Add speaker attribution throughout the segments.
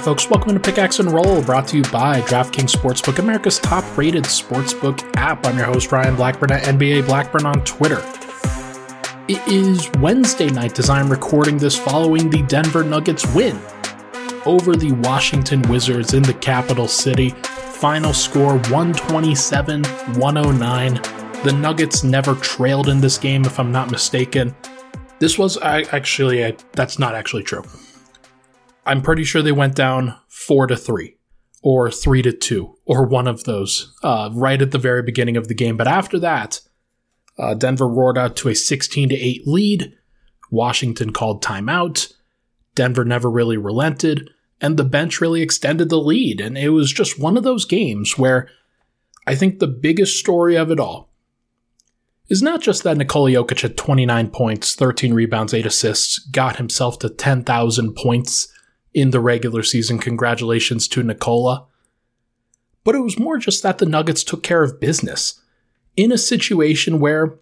Speaker 1: right, folks, welcome to Pickaxe and Roll, brought to you by DraftKings Sportsbook, America's top rated sportsbook app. I'm your host, Ryan Blackburn at NBA Blackburn on Twitter. It is Wednesday night as I'm recording this following the Denver Nuggets win over the Washington Wizards in the capital city. Final score 127 109. The Nuggets never trailed in this game, if I'm not mistaken. This was actually, that's not actually true. I'm pretty sure they went down four to three or three to two or one of those uh, right at the very beginning of the game. But after that, uh, Denver roared out to a 16 to 8 lead. Washington called timeout. Denver never really relented, and the bench really extended the lead. And it was just one of those games where I think the biggest story of it all is not just that Nikola Jokic had 29 points, 13 rebounds, 8 assists, got himself to 10,000 points in the regular season. Congratulations to Nikola. But it was more just that the Nuggets took care of business in a situation where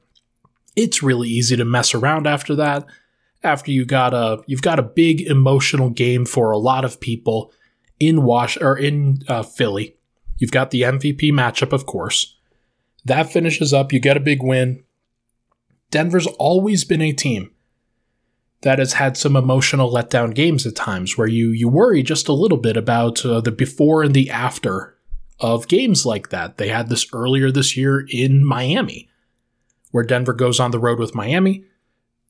Speaker 1: it's really easy to mess around after that. After you got a you've got a big emotional game for a lot of people in Wash or in uh, Philly. You've got the MVP matchup, of course. That finishes up. You get a big win. Denver's always been a team that has had some emotional letdown games at times where you you worry just a little bit about uh, the before and the after of games like that. They had this earlier this year in Miami, where Denver goes on the road with Miami.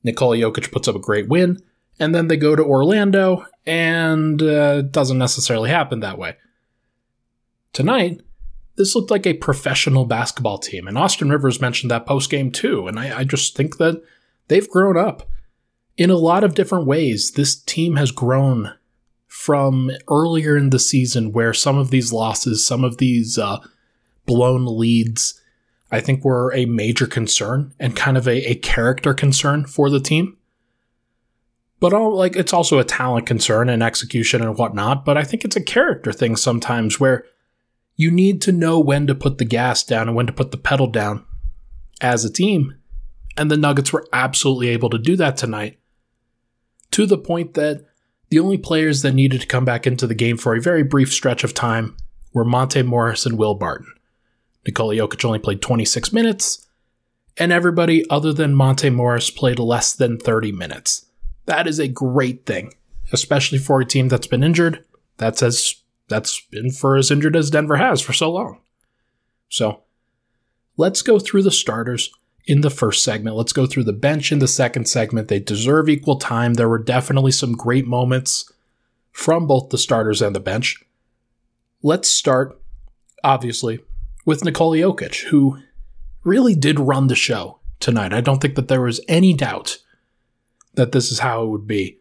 Speaker 1: Nikola Jokic puts up a great win, and then they go to Orlando, and uh, it doesn't necessarily happen that way. Tonight, this looked like a professional basketball team, and Austin Rivers mentioned that post game too, and I, I just think that they've grown up in a lot of different ways, this team has grown from earlier in the season where some of these losses, some of these uh, blown leads, I think were a major concern and kind of a, a character concern for the team. But all like it's also a talent concern and execution and whatnot. But I think it's a character thing sometimes where you need to know when to put the gas down and when to put the pedal down as a team. And the Nuggets were absolutely able to do that tonight to the point that the only players that needed to come back into the game for a very brief stretch of time were Monte Morris and Will Barton. Nikola Jokic only played 26 minutes, and everybody other than Monte Morris played less than 30 minutes. That is a great thing, especially for a team that's been injured. That's as that's been for as injured as Denver has for so long. So, let's go through the starters in the first segment. Let's go through the bench in the second segment. They deserve equal time. There were definitely some great moments from both the starters and the bench. Let's start, obviously, with Nikola Jokic, who really did run the show tonight. I don't think that there was any doubt that this is how it would be.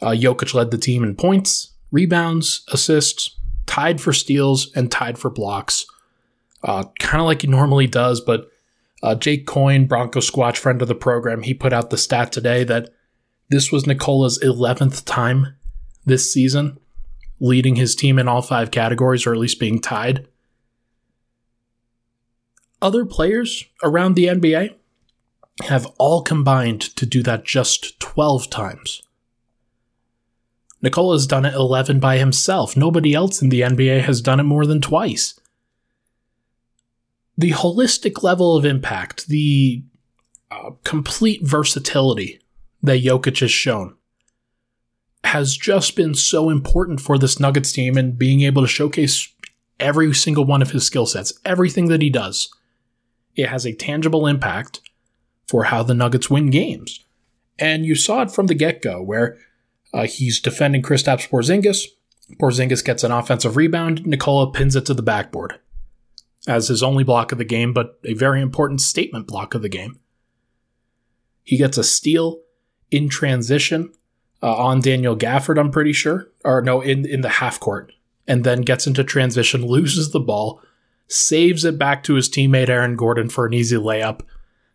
Speaker 1: Uh, Jokic led the team in points, rebounds, assists, tied for steals, and tied for blocks. Uh, kind of like he normally does, but uh, Jake Coyne, Bronco Squatch, friend of the program, he put out the stat today that this was Nikola's 11th time this season leading his team in all five categories, or at least being tied. Other players around the NBA have all combined to do that just 12 times. Nikola has done it 11 by himself. Nobody else in the NBA has done it more than twice the holistic level of impact, the uh, complete versatility that Jokic has shown has just been so important for this Nuggets team and being able to showcase every single one of his skill sets, everything that he does. It has a tangible impact for how the Nuggets win games. And you saw it from the get go where uh, he's defending Kristaps Porzingis. Porzingis gets an offensive rebound. Nikola pins it to the backboard as his only block of the game, but a very important statement block of the game. He gets a steal in transition uh, on Daniel Gafford, I'm pretty sure, or no, in, in the half court, and then gets into transition, loses the ball, saves it back to his teammate Aaron Gordon for an easy layup.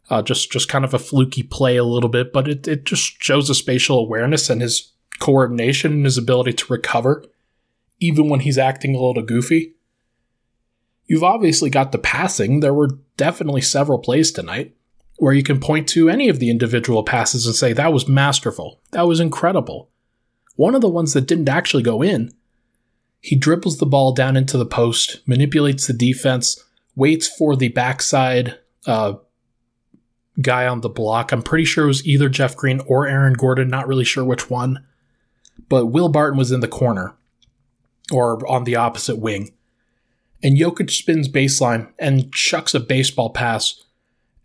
Speaker 1: Uh, just just kind of a fluky play a little bit, but it, it just shows a spatial awareness and his coordination and his ability to recover, even when he's acting a little goofy. You've obviously got the passing. There were definitely several plays tonight where you can point to any of the individual passes and say, that was masterful. That was incredible. One of the ones that didn't actually go in He dribbles the ball down into the post, manipulates the defense, waits for the backside uh, guy on the block. I'm pretty sure it was either Jeff Green or Aaron Gordon, not really sure which one. But Will Barton was in the corner or on the opposite wing. And Jokic spins baseline and chucks a baseball pass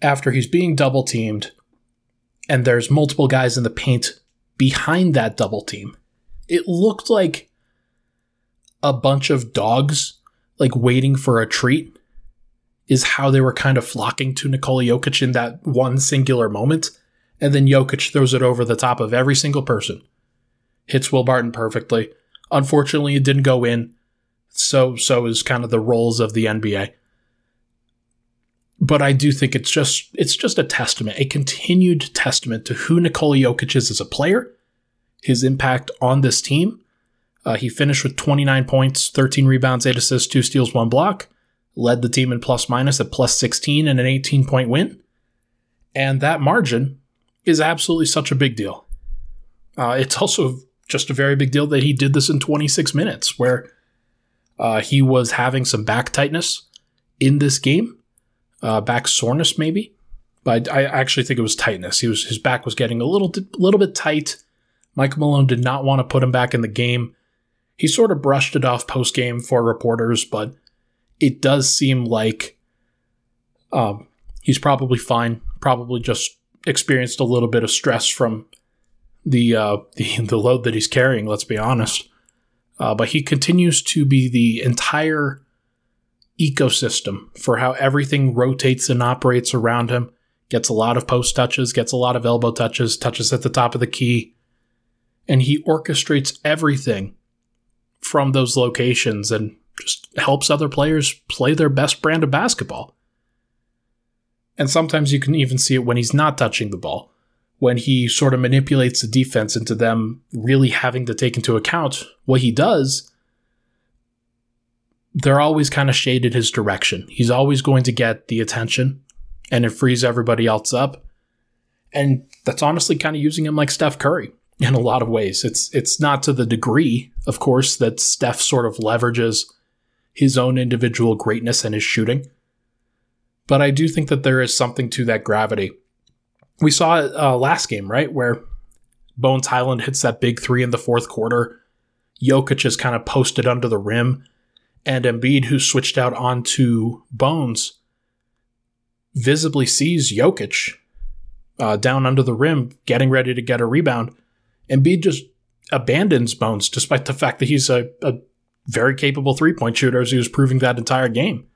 Speaker 1: after he's being double teamed. And there's multiple guys in the paint behind that double team. It looked like a bunch of dogs like waiting for a treat is how they were kind of flocking to Nikola Jokic in that one singular moment. And then Jokic throws it over the top of every single person. Hits Will Barton perfectly. Unfortunately, it didn't go in. So so is kind of the roles of the NBA. But I do think it's just it's just a testament, a continued testament to who Nikola Jokic is as a player, his impact on this team, uh, he finished with 29 points, 13 rebounds, 8 assists, 2 steals, 1 block. Led the team in plus minus at plus 16 and an 18 point win. And that margin is absolutely such a big deal. Uh, it's also just a very big deal that he did this in 26 minutes, where uh, he was having some back tightness in this game, uh, back soreness maybe. But I actually think it was tightness. He was his back was getting a little little bit tight. Michael Malone did not want to put him back in the game. He sort of brushed it off post game for reporters, but it does seem like um, he's probably fine. Probably just experienced a little bit of stress from the uh, the, the load that he's carrying. Let's be honest. Uh, but he continues to be the entire ecosystem for how everything rotates and operates around him. Gets a lot of post touches, gets a lot of elbow touches, touches at the top of the key, and he orchestrates everything from those locations and just helps other players play their best brand of basketball. And sometimes you can even see it when he's not touching the ball, when he sort of manipulates the defense into them really having to take into account what he does. They're always kind of shaded his direction. He's always going to get the attention and it frees everybody else up. And that's honestly kind of using him like Steph Curry in a lot of ways. It's it's not to the degree, of course, that Steph sort of leverages his own individual greatness and his shooting. But I do think that there is something to that gravity. We saw it uh, last game, right, where Bones Hyland hits that big three in the fourth quarter. Jokic is kind of posted under the rim, and Embiid, who switched out onto Bones, visibly sees Jokic uh, down under the rim, getting ready to get a rebound, Embiid just abandons Bones, despite the fact that he's a, a very capable three point shooter, as he was proving that entire game.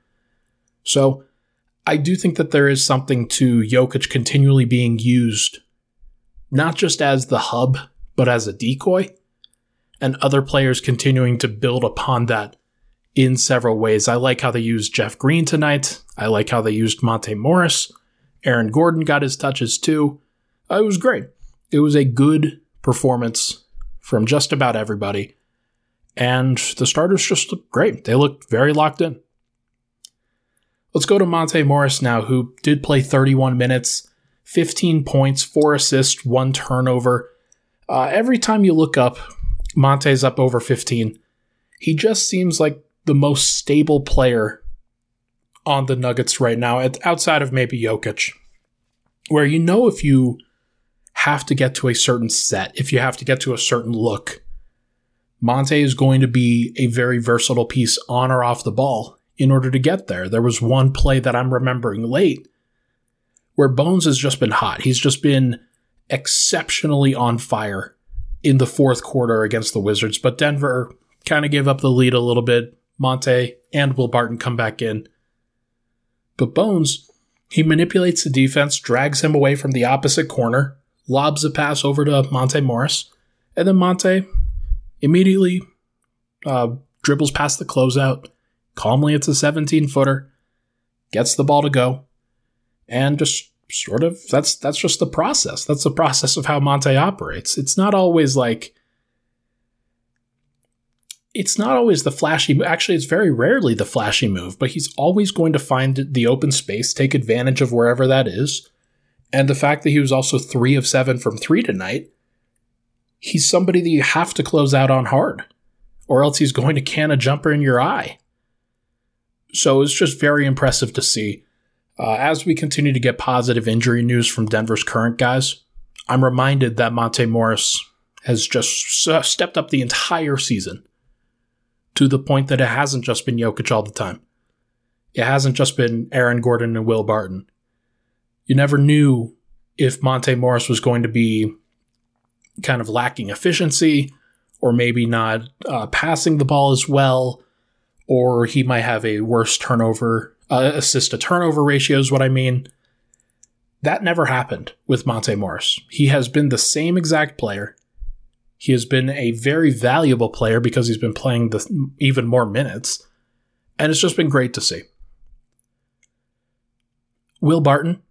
Speaker 1: So I do think that there is something to Jokic continually being used, not just as the hub, but as a decoy, and other players continuing to build upon that in several ways. I like how they used Jeff Green tonight. I like how they used Monte Morris. Aaron Gordon got his touches too. Uh, it was great. It was a good performance from just about everybody. And the starters just looked great. They looked very locked in. Let's go to Monte Morris now, who did play 31 minutes, 15 points, 4 assists, 1 turnover. Uh, every time you look up, Monte's up over 15. He just seems like the most stable player on the Nuggets right now, outside of maybe Jokic, where you know if you have to get to a certain set, if you have to get to a certain look, Monte is going to be a very versatile piece on or off the ball in order to get there. There was one play that I'm remembering late where Bones has just been hot. He's just been exceptionally on fire in the fourth quarter against the Wizards, but Denver kind of gave up the lead a little bit. Monte and Will Barton come back in. But Bones, he manipulates the defense, drags him away from the opposite corner, lobs a pass over to Monte Morris, and then Monte immediately uh, dribbles past the closeout. Calmly, it's a 17 footer, gets the ball to go, and just sort of that's that's just the process. That's the process of how Monte operates. It's not always like it's not always the flashy actually it's very rarely the flashy move but he's always going to find the open space take advantage of wherever that is and the fact that he was also three of seven from three tonight, he's somebody that you have to close out on hard or else he's going to can a jumper in your eye. So it's just very impressive to see. Uh, as we continue to get positive injury news from Denver's current guys, I'm reminded that Monte Morris has just stepped up the entire season to the point that it hasn't just been Jokic all the time. It hasn't just been Aaron Gordon and Will Barton. You never knew if Monte Morris was going to be kind of lacking efficiency or maybe not uh, passing the ball as well, or he might have a worse turnover, uh, assist to turnover ratio is what I mean. That never happened with Monte Morris. He has been the same exact player. He has been a very valuable player because he's been playing the even more minutes, and it's just been great to see. Will Barton,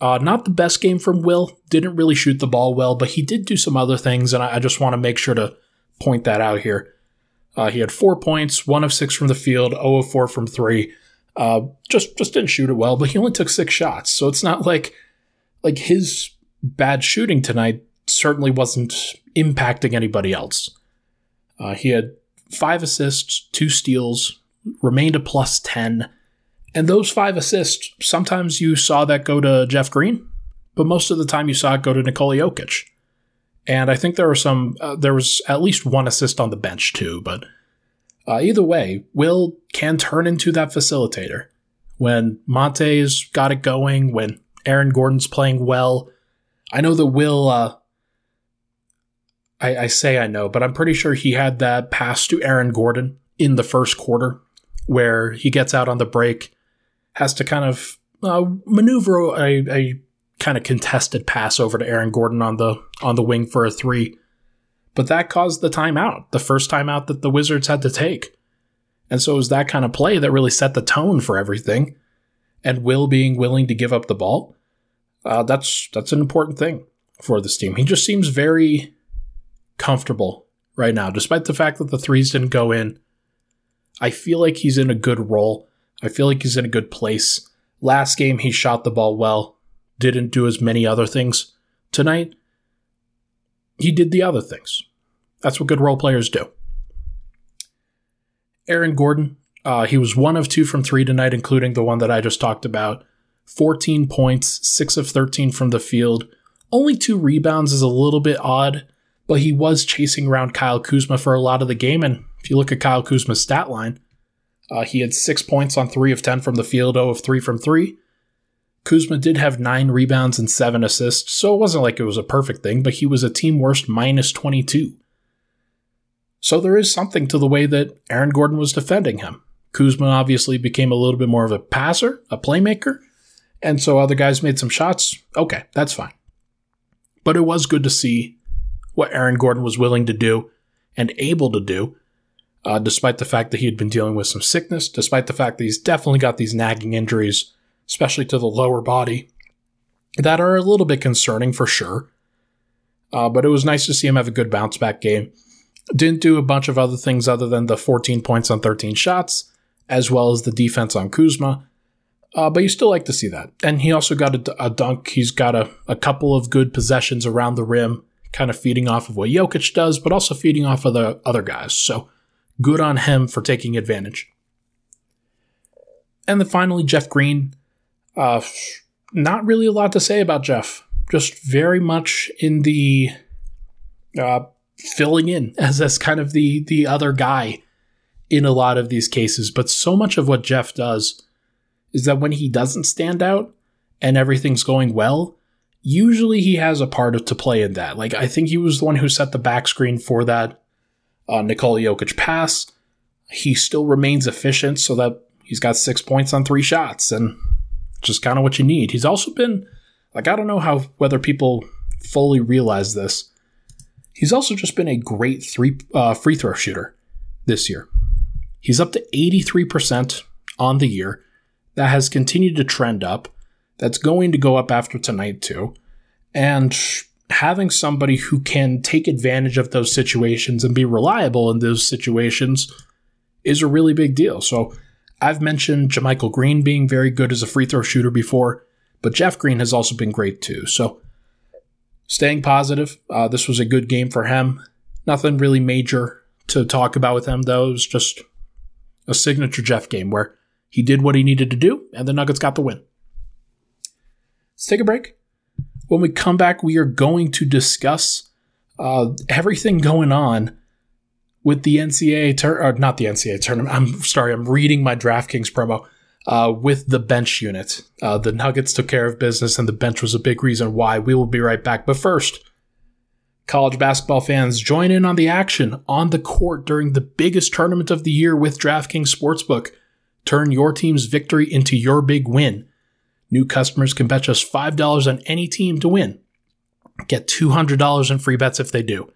Speaker 1: uh, not the best game from Will. Didn't really shoot the ball well, but he did do some other things, and I, I just want to make sure to point that out here. Uh, he had four points, one of six from the field, 0 of 4 from three. Uh, just just didn't shoot it well, but he only took six shots, so it's not like like his bad shooting tonight certainly wasn't impacting anybody else. Uh, he had five assists, two steals, remained a plus 10. And those five assists, sometimes you saw that go to Jeff Green, but most of the time you saw it go to Nikola Jokic. And I think there were some, uh, there was at least one assist on the bench too, but uh, either way, Will can turn into that facilitator. When Monte's got it going, when Aaron Gordon's playing well, I know that Will uh, I, I say I know, but I'm pretty sure he had that pass to Aaron Gordon in the first quarter where he gets out on the break, has to kind of uh, maneuver a, a kind of contested pass over to Aaron Gordon on the on the wing for a three. But that caused the timeout, the first timeout that the Wizards had to take. And so it was that kind of play that really set the tone for everything. And Will being willing to give up the ball, uh, that's that's an important thing for this team. He just seems very comfortable right now, despite the fact that the threes didn't go in. I feel like he's in a good role. I feel like he's in a good place. Last game, he shot the ball well, didn't do as many other things. Tonight, he did the other things. That's what good role players do. Aaron Gordon, uh, he was one of two from three tonight, including the one that I just talked about. 14 points, 6 of 13 from the field. Only two rebounds is a little bit odd but he was chasing around Kyle Kuzma for a lot of the game. And if you look at Kyle Kuzma's stat line, uh, he had six points on three of 10 from the field, 0 of 3 from three. Kuzma did have nine rebounds and seven assists, so it wasn't like it was a perfect thing, but he was a team worst minus 22. So there is something to the way that Aaron Gordon was defending him. Kuzma obviously became a little bit more of a passer, a playmaker, and so other guys made some shots. Okay, that's fine. But it was good to see what Aaron Gordon was willing to do and able to do, uh, despite the fact that he had been dealing with some sickness, despite the fact that he's definitely got these nagging injuries, especially to the lower body, that are a little bit concerning for sure. Uh, but it was nice to see him have a good bounce back game. Didn't do a bunch of other things other than the 14 points on 13 shots, as well as the defense on Kuzma. Uh, but you still like to see that. And he also got a, a dunk. He's got a, a couple of good possessions around the rim kind of feeding off of what Jokic does, but also feeding off of the other guys. So good on him for taking advantage. And then finally, Jeff Green. Uh, not really a lot to say about Jeff. Just very much in the uh, filling in as as kind of the the other guy in a lot of these cases. But so much of what Jeff does is that when he doesn't stand out and everything's going well, usually he has a part of, to play in that. Like I think he was the one who set the back screen for that uh, Nikola Jokic pass. He still remains efficient, so that he's got six points on three shots, and just kind of what you need. He's also been like I don't know how whether people fully realize this. He's also just been a great three uh, free throw shooter this year. He's up to 83% on the year. That has continued to trend up that's going to go up after tonight, too. And having somebody who can take advantage of those situations and be reliable in those situations is a really big deal. So I've mentioned JaMychal Green being very good as a free throw shooter before, but Jeff Green has also been great too. So staying positive. Uh, this was a good game for him. Nothing really major to talk about with him, though. It was just a signature Jeff game where he did what he needed to do, and the Nuggets got the win. Let's take a break. When we come back, we are going to discuss uh, everything going on with the NCAA, tur- not the NCAA tournament. I'm sorry, I'm reading my DraftKings promo. Uh, with the bench unit. Uh, the Nuggets took care of business, and the bench was a big reason why. We will be right back. But first, college basketball fans, join in on the action on the court during the biggest tournament of the year with DraftKings Sportsbook. Turn your team's victory into your big win. New customers can bet just $5 on any team to win. Get $200 in free bets if they do.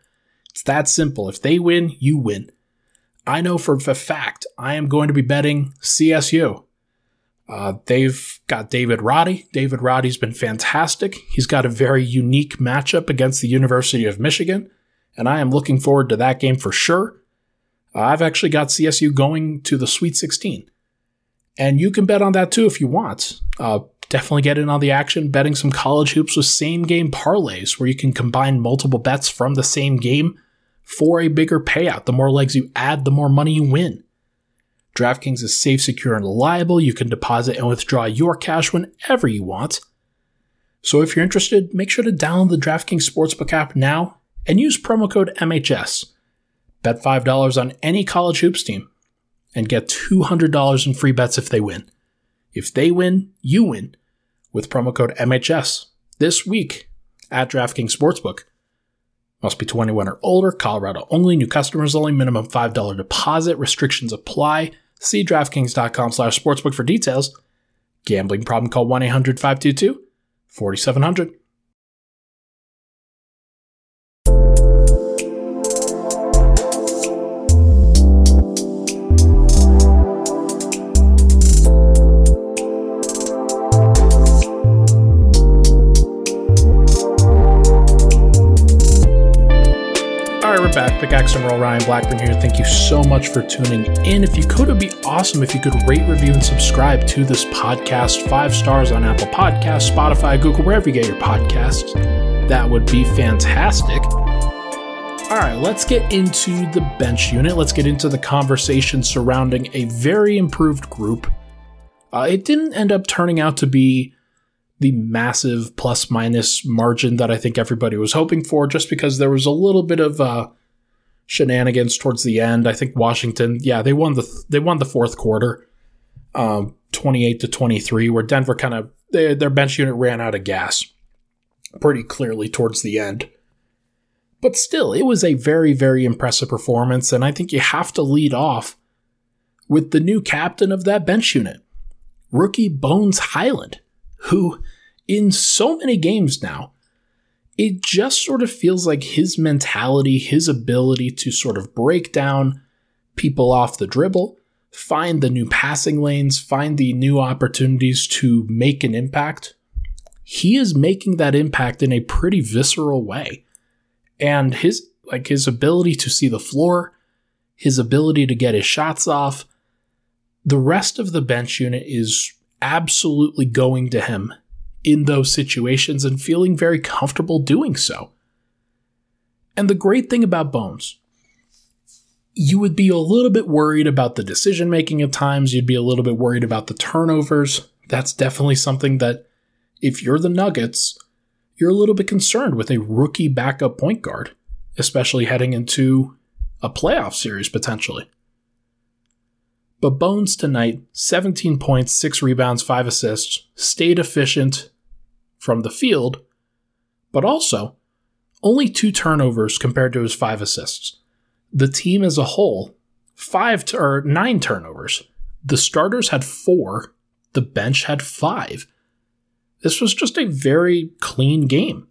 Speaker 1: It's that simple. If they win, you win. I know for a fact I am going to be betting CSU. Uh, they've got David Roddy. David Roddy's been fantastic. He's got a very unique matchup against the University of Michigan, and I am looking forward to that game for sure. Uh, I've actually got CSU going to the Sweet 16. And you can bet on that too if you want. Uh, definitely get in on the action, betting some college hoops with same game parlays where you can combine multiple bets from the same game for a bigger payout. The more legs you add, the more money you win. DraftKings is safe, secure, and reliable. You can deposit and withdraw your cash whenever you want. So if you're interested, make sure to download the DraftKings Sportsbook app now and use promo code MHS. Bet $5 on any college hoops team and get $200 in free bets if they win. If they win, you win with promo code MHS this week at DraftKings Sportsbook. Must be 21 or older, Colorado only, new customers only, minimum $5 deposit, restrictions apply. See DraftKings.com slash sportsbook for details. Gambling problem, call 1 800 522 4700. Back. Pickaxe and Roll Ryan Blackburn here. Thank you so much for tuning in. If you could, it would be awesome if you could rate, review, and subscribe to this podcast. Five stars on Apple Podcasts, Spotify, Google, wherever you get your podcasts. That would be fantastic. All right, let's get into the bench unit. Let's get into the conversation surrounding a very improved group. Uh, it didn't end up turning out to be the massive plus minus margin that I think everybody was hoping for, just because there was a little bit of uh, shenanigans towards the end. I think Washington, yeah, they won the they won the fourth quarter, um, twenty eight to twenty three, where Denver kind of their, their bench unit ran out of gas pretty clearly towards the end. But still, it was a very very impressive performance, and I think you have to lead off with the new captain of that bench unit, rookie Bones Hyland, who in so many games now it just sort of feels like his mentality, his ability to sort of break down people off the dribble, find the new passing lanes, find the new opportunities to make an impact. He is making that impact in a pretty visceral way. And his like his ability to see the floor, his ability to get his shots off, the rest of the bench unit is absolutely going to him in those situations and feeling very comfortable doing so. And the great thing about Bones, you would be a little bit worried about the decision making at times, you'd be a little bit worried about the turnovers. That's definitely something that, if you're the Nuggets, you're a little bit concerned with a rookie backup point guard, especially heading into a playoff series potentially. But Bones tonight, 17 points, 6 rebounds, 5 assists, stayed efficient from the field, but also only 2 turnovers compared to his 5 assists. The team as a whole, 5 t- or 9 turnovers. The starters had 4, the bench had 5. This was just a very clean game.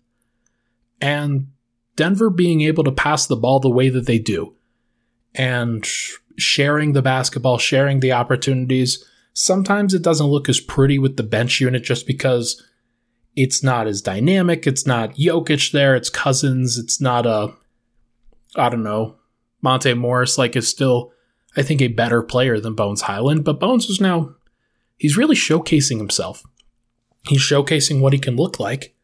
Speaker 1: And Denver being able to pass the ball the way that they do and sharing the basketball, sharing the opportunities. Sometimes it doesn't look as pretty with the bench unit just because it's not as dynamic. It's not Jokic there. It's Cousins. It's not a, I don't know, Monte Morris. Like is still, I think, a better player than Bones Hyland. But Bones is now, he's really showcasing himself. He's showcasing what he can look like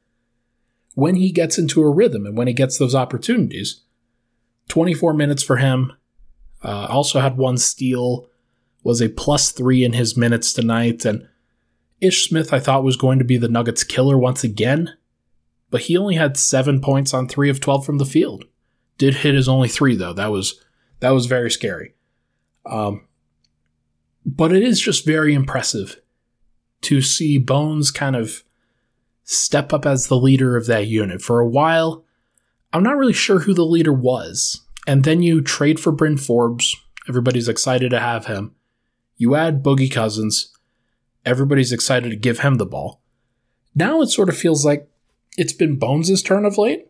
Speaker 1: when he gets into a rhythm and when he gets those opportunities. 24 minutes for him, Uh, also had one steal, was a plus three in his minutes tonight. And Ish Smith, I thought, was going to be the Nuggets killer once again, but he only had seven points on three of 12 from the field. Did hit his only three, though. That was, that was very scary. Um, but it is just very impressive to see Bones kind of step up as the leader of that unit. For a while, I'm not really sure who the leader was. And then you trade for Bryn Forbes. Everybody's excited to have him. You add Boogie Cousins. Everybody's excited to give him the ball. Now it sort of feels like it's been Bones' turn of late.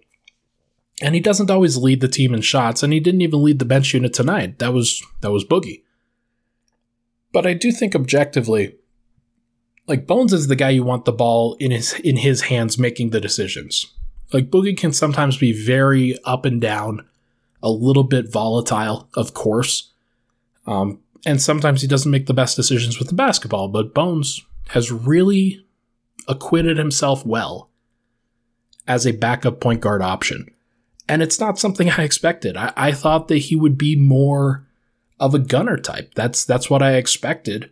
Speaker 1: And he doesn't always lead the team in shots, and he didn't even lead the bench unit tonight. That was that was Boogie. But I do think objectively, like Bones is the guy you want the ball in his in his hands making the decisions. Like Boogie can sometimes be very up and down, a little bit volatile, of course. Um, and sometimes he doesn't make the best decisions with the basketball, but Bones has really acquitted himself well as a backup point guard option. And it's not something I expected. I, I thought that he would be more of a gunner type. That's that's what I expected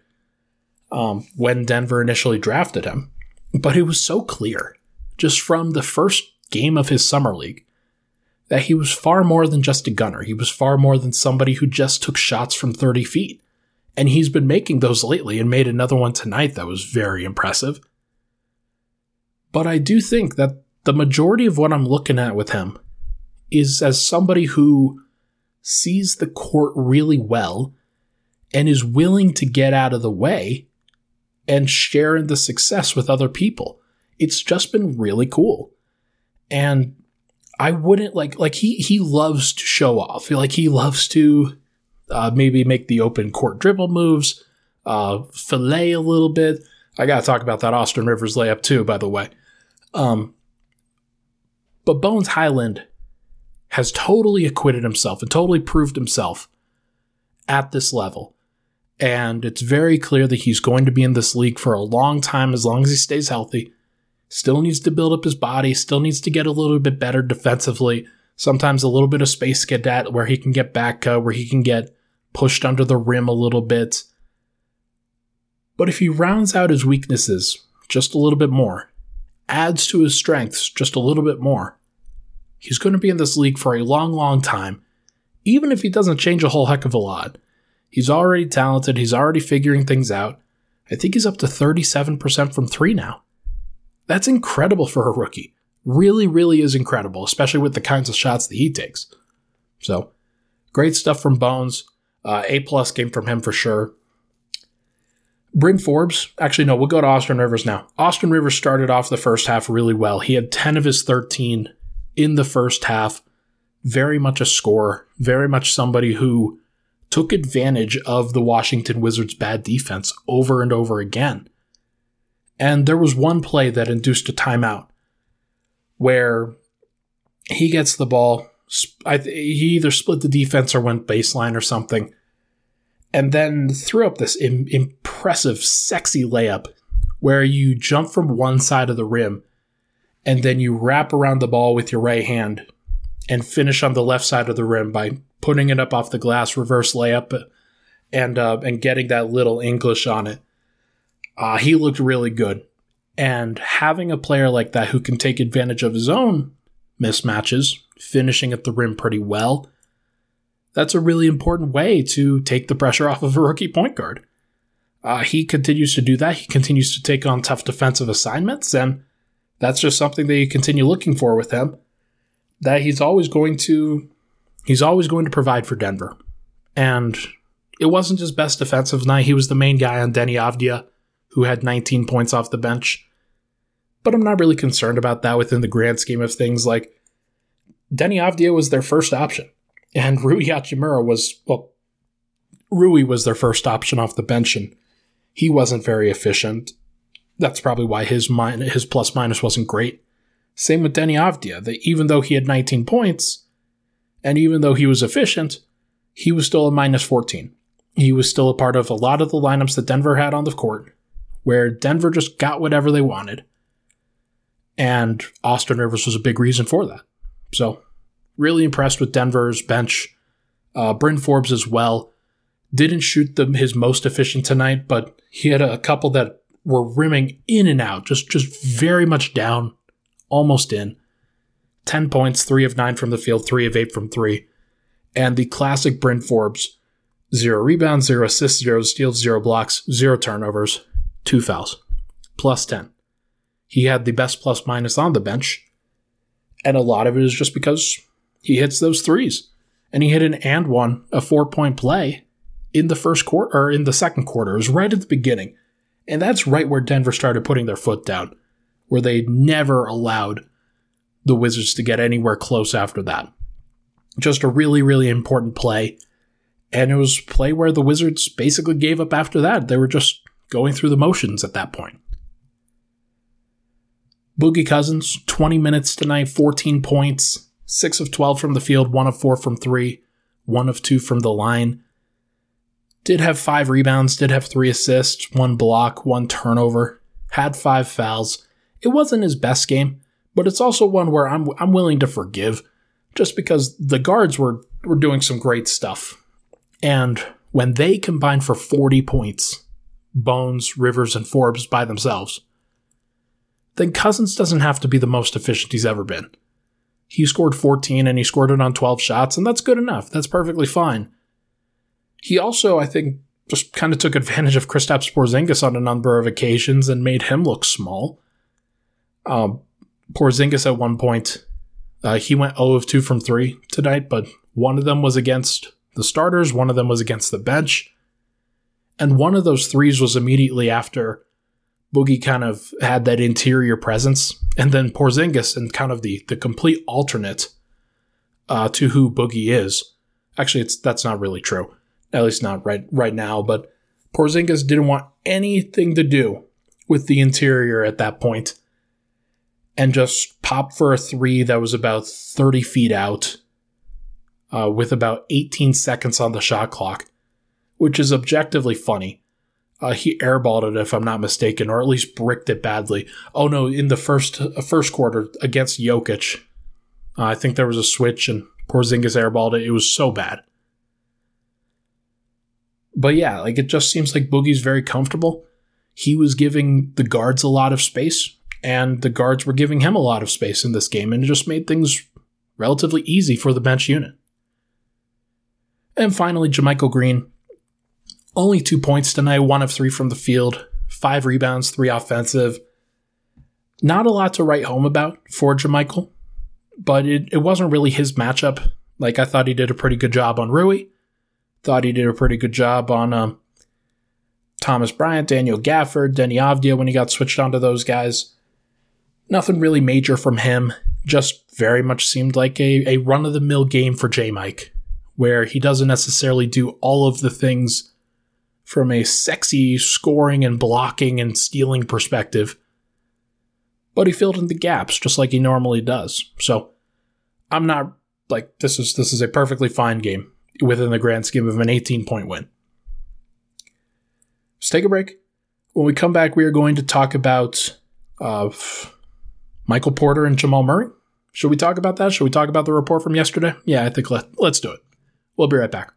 Speaker 1: um, when Denver initially drafted him. But it was so clear, just from the first game of his summer league, that he was far more than just a gunner. He was far more than somebody who just took shots from 30 feet. And he's been making those lately and made another one tonight that was very impressive. But I do think that the majority of what I'm looking at with him is as somebody who sees the court really well and is willing to get out of the way and share in the success with other people. It's just been really cool. And I wouldn't like like he he loves to show off. Like he loves to uh, maybe make the open court dribble moves, uh, fillet a little bit. I got to talk about that Austin Rivers layup too, by the way. Um, but Bones Hyland has totally acquitted himself and totally proved himself at this level. And it's very clear that he's going to be in this league for a long time as long as he stays healthy. Still needs to build up his body, still needs to get a little bit better defensively. Sometimes a little bit of space at where he can get back, uh, where he can get pushed under the rim a little bit. But if he rounds out his weaknesses just a little bit more, adds to his strengths just a little bit more, he's going to be in this league for a long, long time, even if he doesn't change a whole heck of a lot. He's already talented, he's already figuring things out. I think he's up to 37% from three now. That's incredible for a rookie. Really, really is incredible, especially with the kinds of shots that he takes. So, great stuff from Bones. Uh, a plus game from him for sure. Bryn Forbes, actually, no, we'll go to Austin Rivers now. Austin Rivers started off the first half really well. He had 10 of his 13 in the first half. Very much a scorer, very much somebody who took advantage of the Washington Wizards' bad defense over and over again. And there was one play that induced a timeout where he gets the ball. he either split the defense or went baseline or something. And then threw up this Im- impressive, sexy layup where you jump from one side of the rim and then you wrap around the ball with your right hand and finish on the left side of the rim by putting it up off the glass, reverse layup, and uh, and getting that little English on it. Uh, he looked really good. And having a player like that who can take advantage of his own mismatches, finishing at the rim pretty well, that's a really important way to take the pressure off of a rookie point guard. Uh, he continues to do that. He continues to take on tough defensive assignments, and that's just something that you continue looking for with him. That he's always going to, he's always going to provide for Denver, and it wasn't his best defensive night. He was the main guy on Deni Avdija who had 19 points off the bench. But I'm not really concerned about that within the grand scheme of things. Like, Deni Avdija was their first option, and Rui Hachimura was, well, Rui was their first option off the bench, and he wasn't very efficient. That's probably why his min- his plus minus wasn't great. Same with Deni Avdija, that even though he had 19 points, and even though he was efficient, he was still a minus 14. He was still a part of a lot of the lineups that Denver had on the court, where Denver just got whatever they wanted. And Austin Rivers was a big reason for that. So, really impressed with Denver's bench. Uh, Bryn Forbes as well. Didn't shoot the, his most efficient tonight, but he had a, couple that were rimming in and out, just just very much down, almost in. 10 points, 3 of 9 from the field, 3 of 8 from 3. And the classic Bryn Forbes, 0 rebounds, 0 assists, 0 steals, 0 blocks, 0 turnovers, 2 fouls, plus 10. He had the best plus minus on the bench, and a lot of it is just because he hits those threes. And he hit an and one, a four point play in the first quarter, or in the second quarter. It was right at the beginning. And that's right where Denver started putting their foot down, where they never allowed the Wizards to get anywhere close after that. Just a really, really important play. And it was play where the Wizards basically gave up after that. They were just going through the motions at that point. Boogie Cousins, 20 minutes tonight, 14 points, 6 of 12 from the field, 1 of 4 from 3, 1 of 2 from the line. Did have 5 rebounds, did have 3 assists, 1 block, 1 turnover, had 5 fouls. It wasn't his best game, but it's also one where I'm I'm willing to forgive just because the guards were were doing some great stuff. And when they combined for 40 points, Bones, Rivers, and Forbes by themselves, then Cousins doesn't have to be the most efficient he's ever been. He scored 14 and he scored it on 12 shots, and that's good enough. That's perfectly fine. He also, I think, just kind of took advantage of Kristaps Porzingis on a number of occasions and made him look small. Um, Porzingis at one point, uh, he went 0 of 2 from 3 tonight, but one of them was against the starters, one of them was against the bench, and one of those threes was immediately after Boogie kind of had that interior presence, and then Porzingis and kind of the the complete alternate uh, to who Boogie is. Actually, it's that's not really true, at least not right right now. But Porzingis didn't want anything to do with the interior at that point, and just popped for a three that was about thirty feet out, uh, with about eighteen seconds on the shot clock, which is objectively funny uh, he airballed it, if I'm not mistaken, or at least bricked it badly. Oh no, in the first uh, first quarter against Jokic, uh, I think there was a switch and Porzingis airballed it. It was so bad. But yeah, like it just seems like Boogie's very comfortable. He was giving the guards a lot of space, and the guards were giving him a lot of space in this game, and it just made things relatively easy for the bench unit. And finally, JaMychal Green only two points tonight, one of three from the field, five rebounds, three offensive. Not a lot to write home about for JaMychal, but it, it wasn't really his matchup. Like, I thought he did a pretty good job on Rui. Thought he did a pretty good job on um, Thomas Bryant, Daniel Gafford, Deni Avdija when he got switched onto those guys. Nothing really major from him. Just very much seemed like a, a run of the mill game for J Mike, where he doesn't necessarily do all of the things from a sexy scoring and blocking and stealing perspective. But he filled in the gaps just like he normally does. So I'm not like this is this is a perfectly fine game within the grand scheme of an 18 point win. Let's take a break. When we come back, we are going to talk about uh, Michael Porter and Jamal Murray. Should we talk about that? Should we talk about the report from yesterday? Yeah, I think let, let's do it. We'll be right back.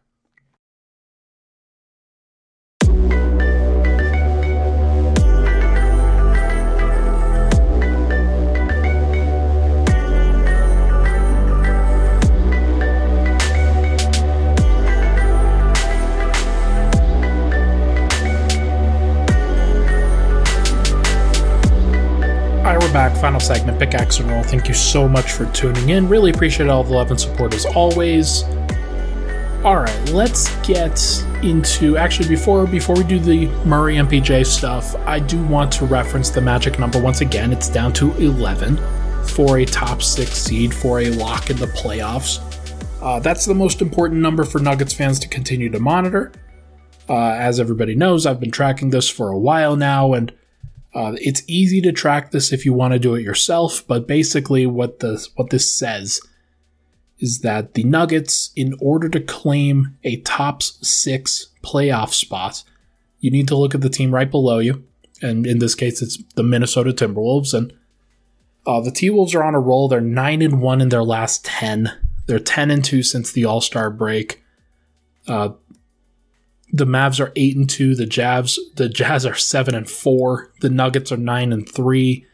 Speaker 1: We're back. Final segment, pickaxe and roll. Thank you so much for tuning in. Really appreciate all the love and support as always. All right, let's get into actually before before we do the Murray MPJ stuff. I do want to reference the magic number once again. It's down to eleven for a top six seed for a lock in the playoffs. Uh, that's the most important number for Nuggets fans to continue to monitor. Uh, as everybody knows, I've been tracking this for a while now, and uh, it's easy to track this if you want to do it yourself, but basically, what the what this says is that the Nuggets, in order to claim a top six playoff spot, you need to look at the team right below you, and in this case, it's the Minnesota Timberwolves. And uh, the T Wolves are on a roll; they're nine and one in their last ten. They're ten and two since the All Star break. Uh, the Mavs are eight and two. The Jazz, the Jazz are seven and four. The Nuggets are nine and three.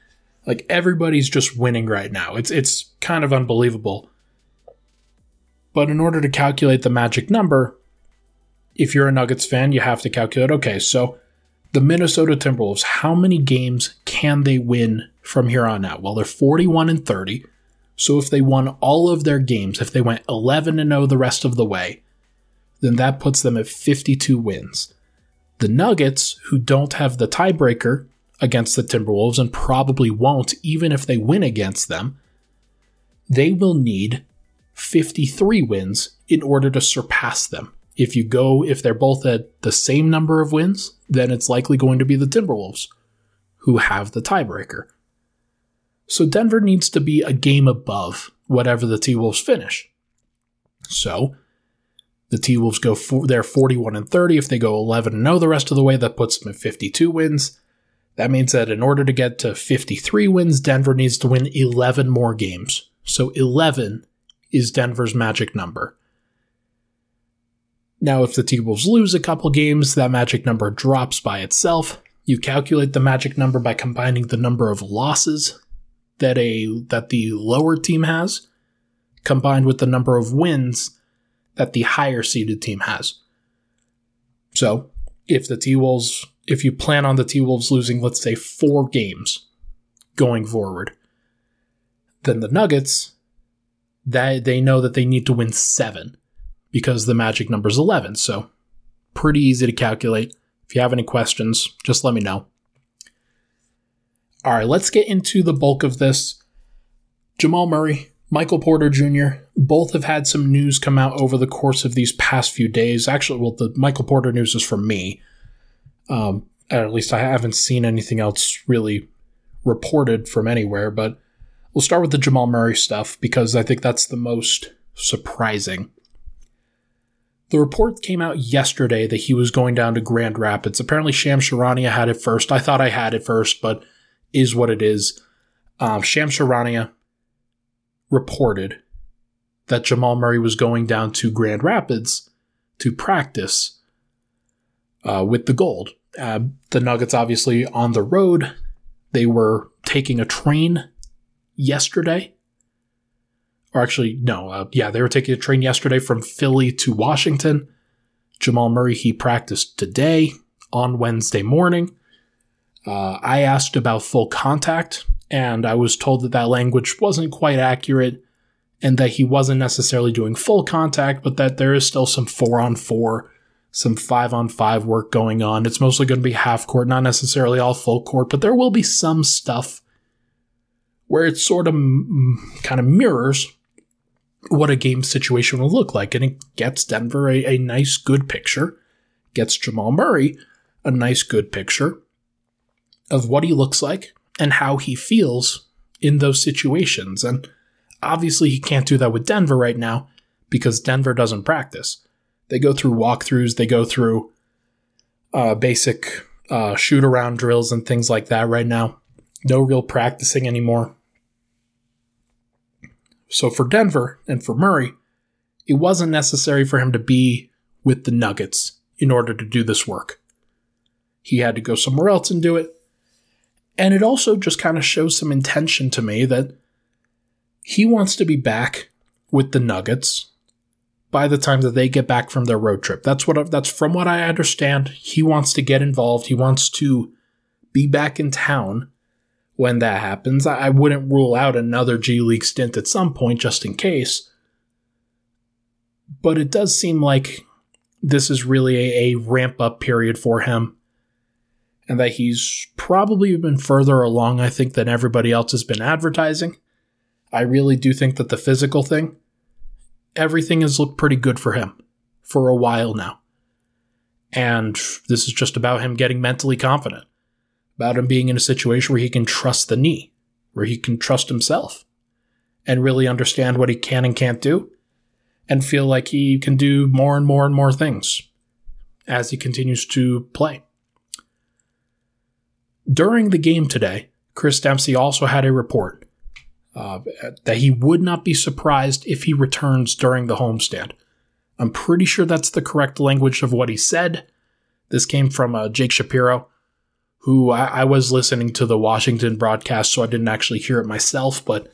Speaker 1: Like everybody's just winning right now. It's it's kind of unbelievable. But in order to calculate the magic number, if you're a Nuggets fan, you have to calculate. Okay, so the Minnesota Timberwolves, how many games can they win from here on out? Well, they're 41 and 30. So if they won all of their games, if they went 11 and 0 the rest of the way, then that puts them at 52 wins. The Nuggets, who don't have the tiebreaker against the Timberwolves and probably won't even if they win against them, they will need 53 wins in order to surpass them. If you go, if they're both at the same number of wins, then it's likely going to be the Timberwolves who have the tiebreaker. So Denver needs to be a game above whatever the T Wolves finish. So the T Wolves go for, they're 41 and 30. If they go 11 and 0 the rest of the way, that puts them at 52 wins. That means that in order to get to 53 wins, Denver needs to win 11 more games. So 11 is Denver's magic number. Now, if the T Wolves lose a couple games, that magic number drops by itself. You calculate the magic number by combining the number of losses that a that the lower team has combined with the number of wins that the higher seeded team has. So, if the T Wolves if you plan on the T Wolves losing let's say 4 games going forward, then the Nuggets that they know that they need to win 7 because the magic number is 11. So, pretty easy to calculate. If you have any questions, just let me know. All right, let's get into the bulk of this. Jamal Murray, Michael Porter Jr., both have had some news come out over the course of these past few days. Actually, well, the Michael Porter news is from me. Um, at least I haven't seen anything else really reported from anywhere, but we'll start with the Jamal Murray stuff because I think that's the most surprising. The report came out yesterday that he was going down to Grand Rapids. Apparently, Shams Charania had it first. I thought I had it first, but is what it is. Um, Shams Charania reported that Jamal Murray was going down to Grand Rapids to practice uh, with the gold. Uh, the Nuggets, obviously, on the road, they were taking a train yesterday or actually, no, uh, yeah, they were taking a train yesterday from Philly to Washington. Jamal Murray, he practiced today on Wednesday morning. Uh, I asked about full contact, and I was told that that language wasn't quite accurate and that he wasn't necessarily doing full contact, but that there is still some four on four, some five on five work going on. It's mostly going to be half court, not necessarily all full court, but there will be some stuff where it sort of m- kind of mirrors what a game situation will look like. And it gets Denver a, a nice, good picture, gets Jamal Murray a nice, good picture of what he looks like and how he feels in those situations. And obviously, he can't do that with Denver right now because Denver doesn't practice. They go through walkthroughs, they go through uh, basic uh, shoot around drills and things like that right now. No real practicing anymore. So for Denver and for Murray, it wasn't necessary for him to be with the Nuggets in order to do this work. He had to go somewhere else and do it. And it also just kind of shows some intention to me that he wants to be back with the Nuggets by the time that they get back from their road trip. That's what that's from what I understand. He wants to get involved. He wants to be back in town when that happens. I wouldn't rule out another G League stint at some point just in case. But it does seem like this is really a, a ramp up period for him. And that he's probably been further along, I think, than everybody else has been advertising. I really do think that the physical thing, everything has looked pretty good for him for a while now. And this is just about him getting mentally confident about him being in a situation where he can trust the knee, where he can trust himself and really understand what he can and can't do and feel like he can do more and more and more things as he continues to play. During the game today, Chris Dempsey also had a report uh, that he would not be surprised if he returns during the homestand. I'm pretty sure that's the correct language of what he said. This came from uh, Jake Shapiro, who I, I was listening to the Washington broadcast, so I didn't actually hear it myself, but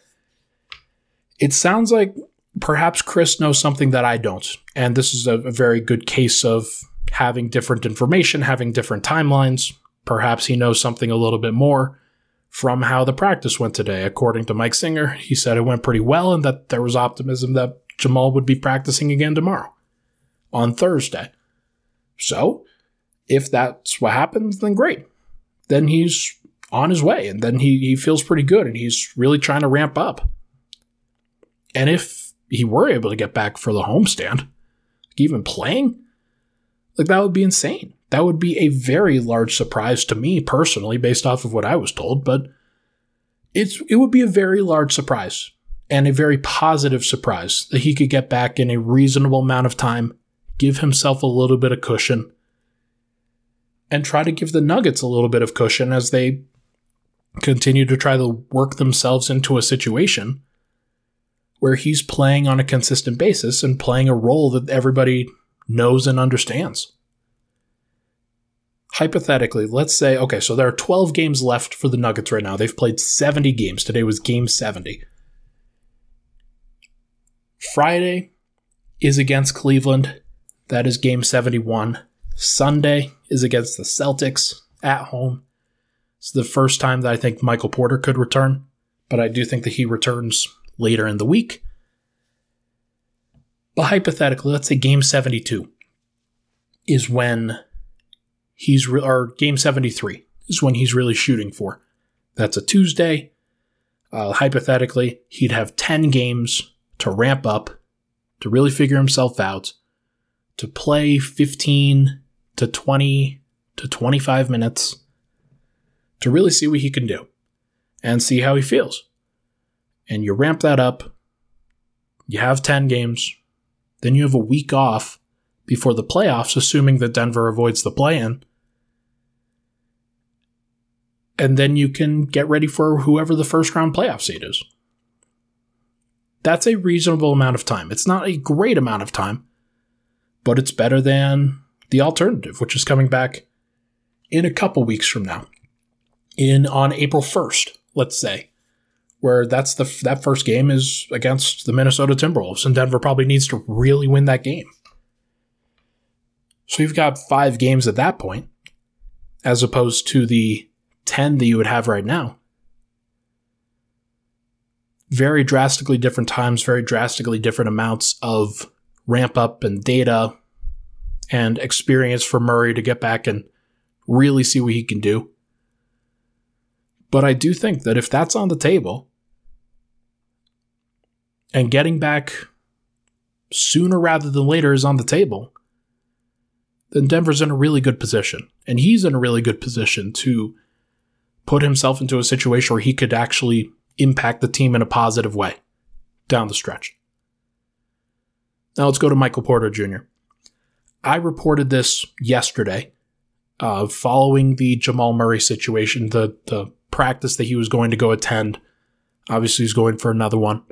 Speaker 1: it sounds like perhaps Chris knows something that I don't. And this is a, a, very good case of having different information, having different timelines. Perhaps he knows something a little bit more from how the practice went today. According to Mike Singer, he said it went pretty well and that there was optimism that Jamal would be practicing again tomorrow on Thursday. So, if that's what happens, then great. Then he's on his way and then he, he feels pretty good and he's really trying to ramp up. And if he were able to get back for the homestand, even playing, like that would be insane. That would be a very large surprise to me personally, based off of what I was told, but it's it would be a very large surprise and a very positive surprise that he could get back in a reasonable amount of time, give himself a little bit of cushion, and try to give the Nuggets a little bit of cushion as they continue to try to work themselves into a situation where he's playing on a consistent basis and playing a role that everybody knows and understands. Hypothetically, let's say, okay, so there are 12 games left for the Nuggets right now. They've played 70 games. Today was game 70. Friday is against Cleveland. That is game 71. Sunday is against the Celtics at home. It's the first time that I think Michael Porter could return, but I do think that he returns later in the week. But hypothetically, let's say game 72 is when he's, re- or game 73 is when he's really shooting for. That's a Tuesday. Uh, hypothetically, he'd have 10 games to ramp up, to really figure himself out, to play 15 to 20 to 25 minutes, to really see what he can do and see how he feels and you ramp that up. You have 10 games. Then you have a week off before the playoffs, assuming that Denver avoids the play in. And then you can get ready for whoever the first round playoff seed is. That's a reasonable amount of time. It's not a great amount of time, but it's better than the alternative, which is coming back in a couple weeks from now. In on April 1st, let's say where that's the that first game is against the Minnesota Timberwolves, and Denver probably needs to really win that game. So you've got five games at that point, as opposed to the ten that you would have right now. Very drastically different times, very drastically different amounts of ramp up and data and experience for Murray to get back and really see what he can do. But I do think that if that's on the table, and getting back sooner rather than later is on the table, then Denver's in a really good position. And he's in a really good position to put himself into a situation where he could actually impact the team in a positive way down the stretch. Now let's go to Michael Porter Jr. I reported this yesterday, uh, following the Jamal Murray situation, the the practice that he was going to go attend. Obviously, he's going for another one.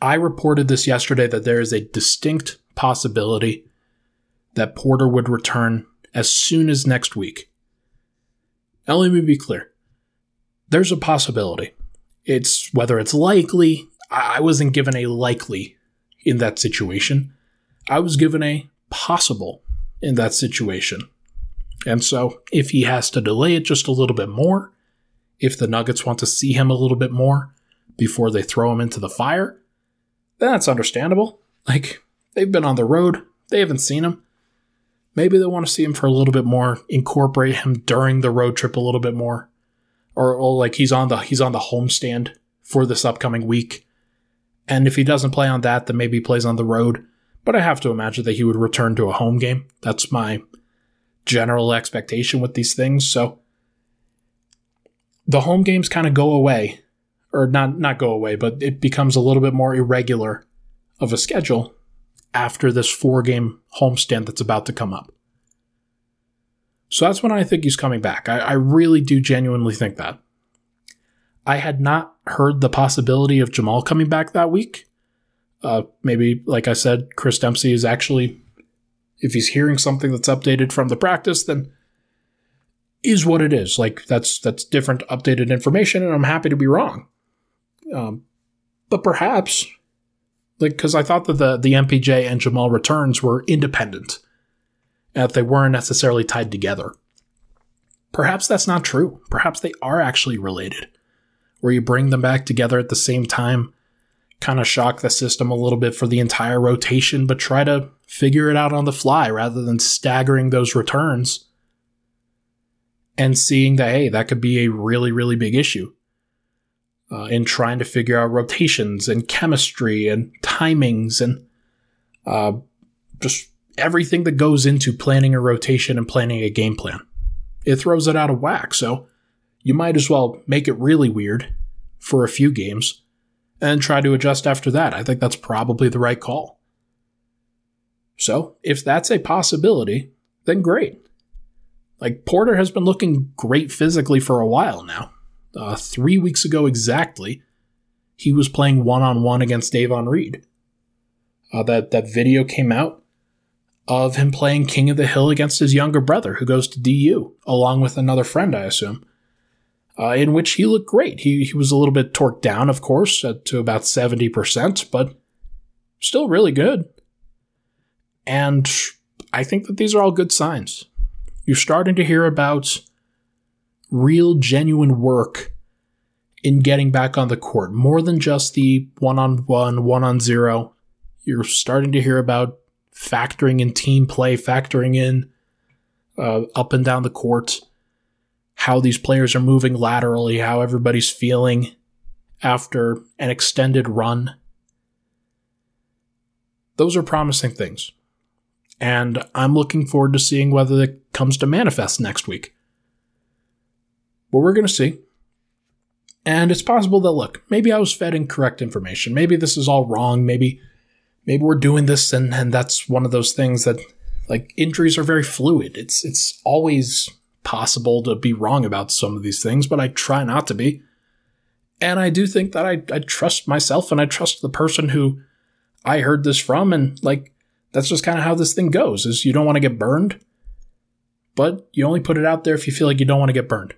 Speaker 1: I reported this yesterday that there is a distinct possibility that Porter would return as soon as next week. Now, let me be clear. There's a possibility. It's whether it's likely. I wasn't given a likely in that situation. I was given a possible in that situation. And so, if he has to delay it just a little bit more, if the Nuggets want to see him a little bit more before they throw him into the fire, that's understandable. Like, they've been on the road, they haven't seen him. Maybe they want to see him for a little bit more, incorporate him during the road trip a little bit more. Or, or like he's on the he's on the homestand for this upcoming week. And if he doesn't play on that, then maybe he plays on the road. But I have to imagine that he would return to a home game. That's my general expectation with these things. So the home games kind of go away or not not go away, but it becomes a little bit more irregular of a schedule after this four game homestand that's about to come up. So that's when I think he's coming back. I, I really do genuinely think that. I had not heard the possibility of Jamal coming back that week. Uh, maybe, like I said, Chris Dempsey is actually, if he's hearing something that's updated from the practice, then is what it is. Like that's that's different, updated information, and I'm happy to be wrong. Um, but perhaps, like, because I thought that the the MPJ and Jamal returns were independent, and that they weren't necessarily tied together. Perhaps that's not true. Perhaps they are actually related, where you bring them back together at the same time, kind of shock the system a little bit for the entire rotation, but try to figure it out on the fly rather than staggering those returns and seeing that, hey, that could be a really, really big issue uh, in trying to figure out rotations and chemistry and timings and uh, just everything that goes into planning a rotation and planning a game plan it throws it out of whack. So you might as well make it really weird for a few games and try to adjust after that. I think that's probably the right call. So if that's a possibility, then great. Like Porter has been looking great physically for a while now. Uh, three weeks ago exactly, he was playing one on one against Davon Reed. Uh, that that video came out of him playing King of the Hill against his younger brother, who goes to DU, along with another friend, I assume, uh, in which he looked great. He, he was a little bit torqued down, of course, to about 70%, but still really good. And I think that these are all good signs. You're starting to hear about real, genuine work in getting back on the court, more than just the one on one, one on zero. You're starting to hear about factoring in team play, factoring in uh, up and down the court, how these players are moving laterally, how everybody's feeling after an extended run. Those are promising things. And I'm looking forward to seeing whether it comes to manifest next week. But we're going to see. And it's possible that, look, maybe I was fed incorrect information. Maybe this is all wrong. Maybe maybe we're doing this and, and that's one of those things that like injuries are very fluid. It's it's always possible to be wrong about some of these things, but I try not to be. And I do think that I, I trust myself and I trust the person who I heard this from and like that's just kind of how this thing goes is you don't want to get burned, but you only put it out there if you feel like you don't want to get burned.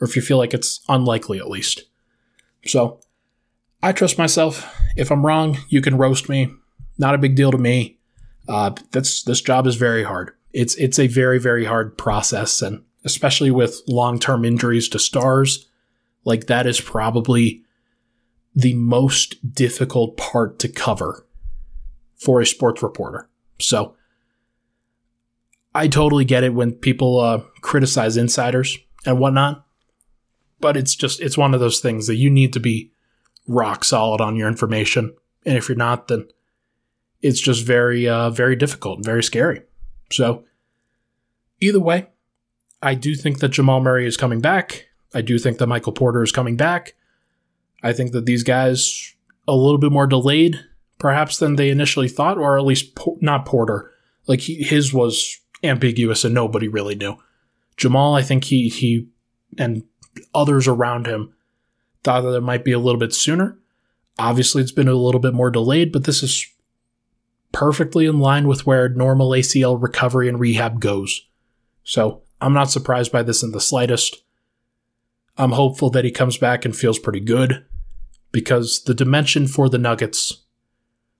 Speaker 1: Or if you feel like it's unlikely at least. So I trust myself. If I'm wrong, you can roast me. Not a big deal to me. Uh, that's this job is very hard. It's it's a very very hard process, and especially with long term injuries to stars, like that is probably the most difficult part to cover for a sports reporter. So I totally get it when people uh, criticize insiders and whatnot, but it's just it's one of those things that you need to be rock solid on your information. And if you're not, then it's just very, uh, very difficult and very scary. So, either way, I do think that Jamal Murray is coming back. I do think that Michael Porter is coming back. I think that these guys a little bit more delayed, perhaps than they initially thought, or at least not Porter. Like he, his was ambiguous and nobody really knew. Jamal, I think he he and others around him Thought that it might be a little bit sooner. Obviously, it's been a little bit more delayed, but this is perfectly in line with where normal ACL recovery and rehab goes. So I'm not surprised by this in the slightest. I'm hopeful that he comes back and feels pretty good because the dimension for the Nuggets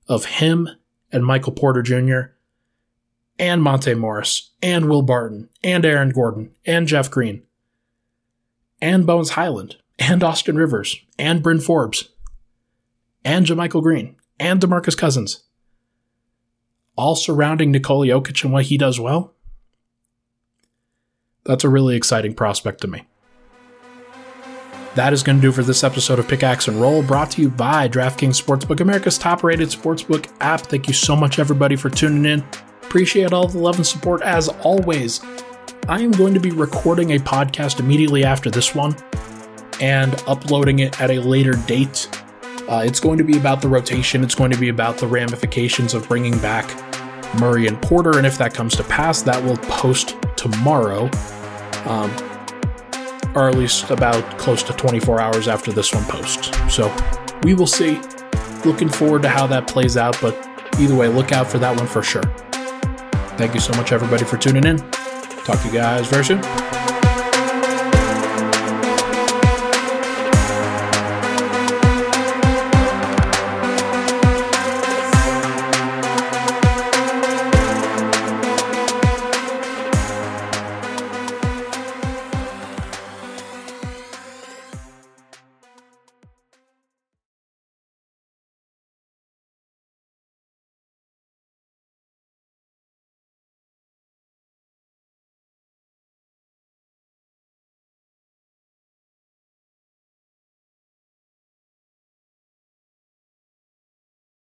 Speaker 1: of him and Michael Porter Jr. and Monte Morris and Will Barton and Aaron Gordon and Jeff Green and Bones Hyland, and Austin Rivers and Bryn Forbes and JaMychal Green and DeMarcus Cousins, all surrounding Nikola Jokic and what he does well, that's a really exciting prospect to me. That is going to do for this episode of Pickaxe and Roll, brought to you by DraftKings Sportsbook, America's top rated sportsbook app. Thank you so much, everybody, for tuning in. Appreciate all the love and support as always. I am going to be recording a podcast immediately after this one and uploading it at a later date. Uh, it's going to be about the rotation, it's going to be about the ramifications of bringing back Murray and Porter, and if that comes to pass, that will post tomorrow, um, or at least about close to 24 hours after this one posts. So we will see. looking forward to how that plays out, but either way, look out for that one for sure. Thank you so much, everybody, for tuning in. Talk to you guys very soon.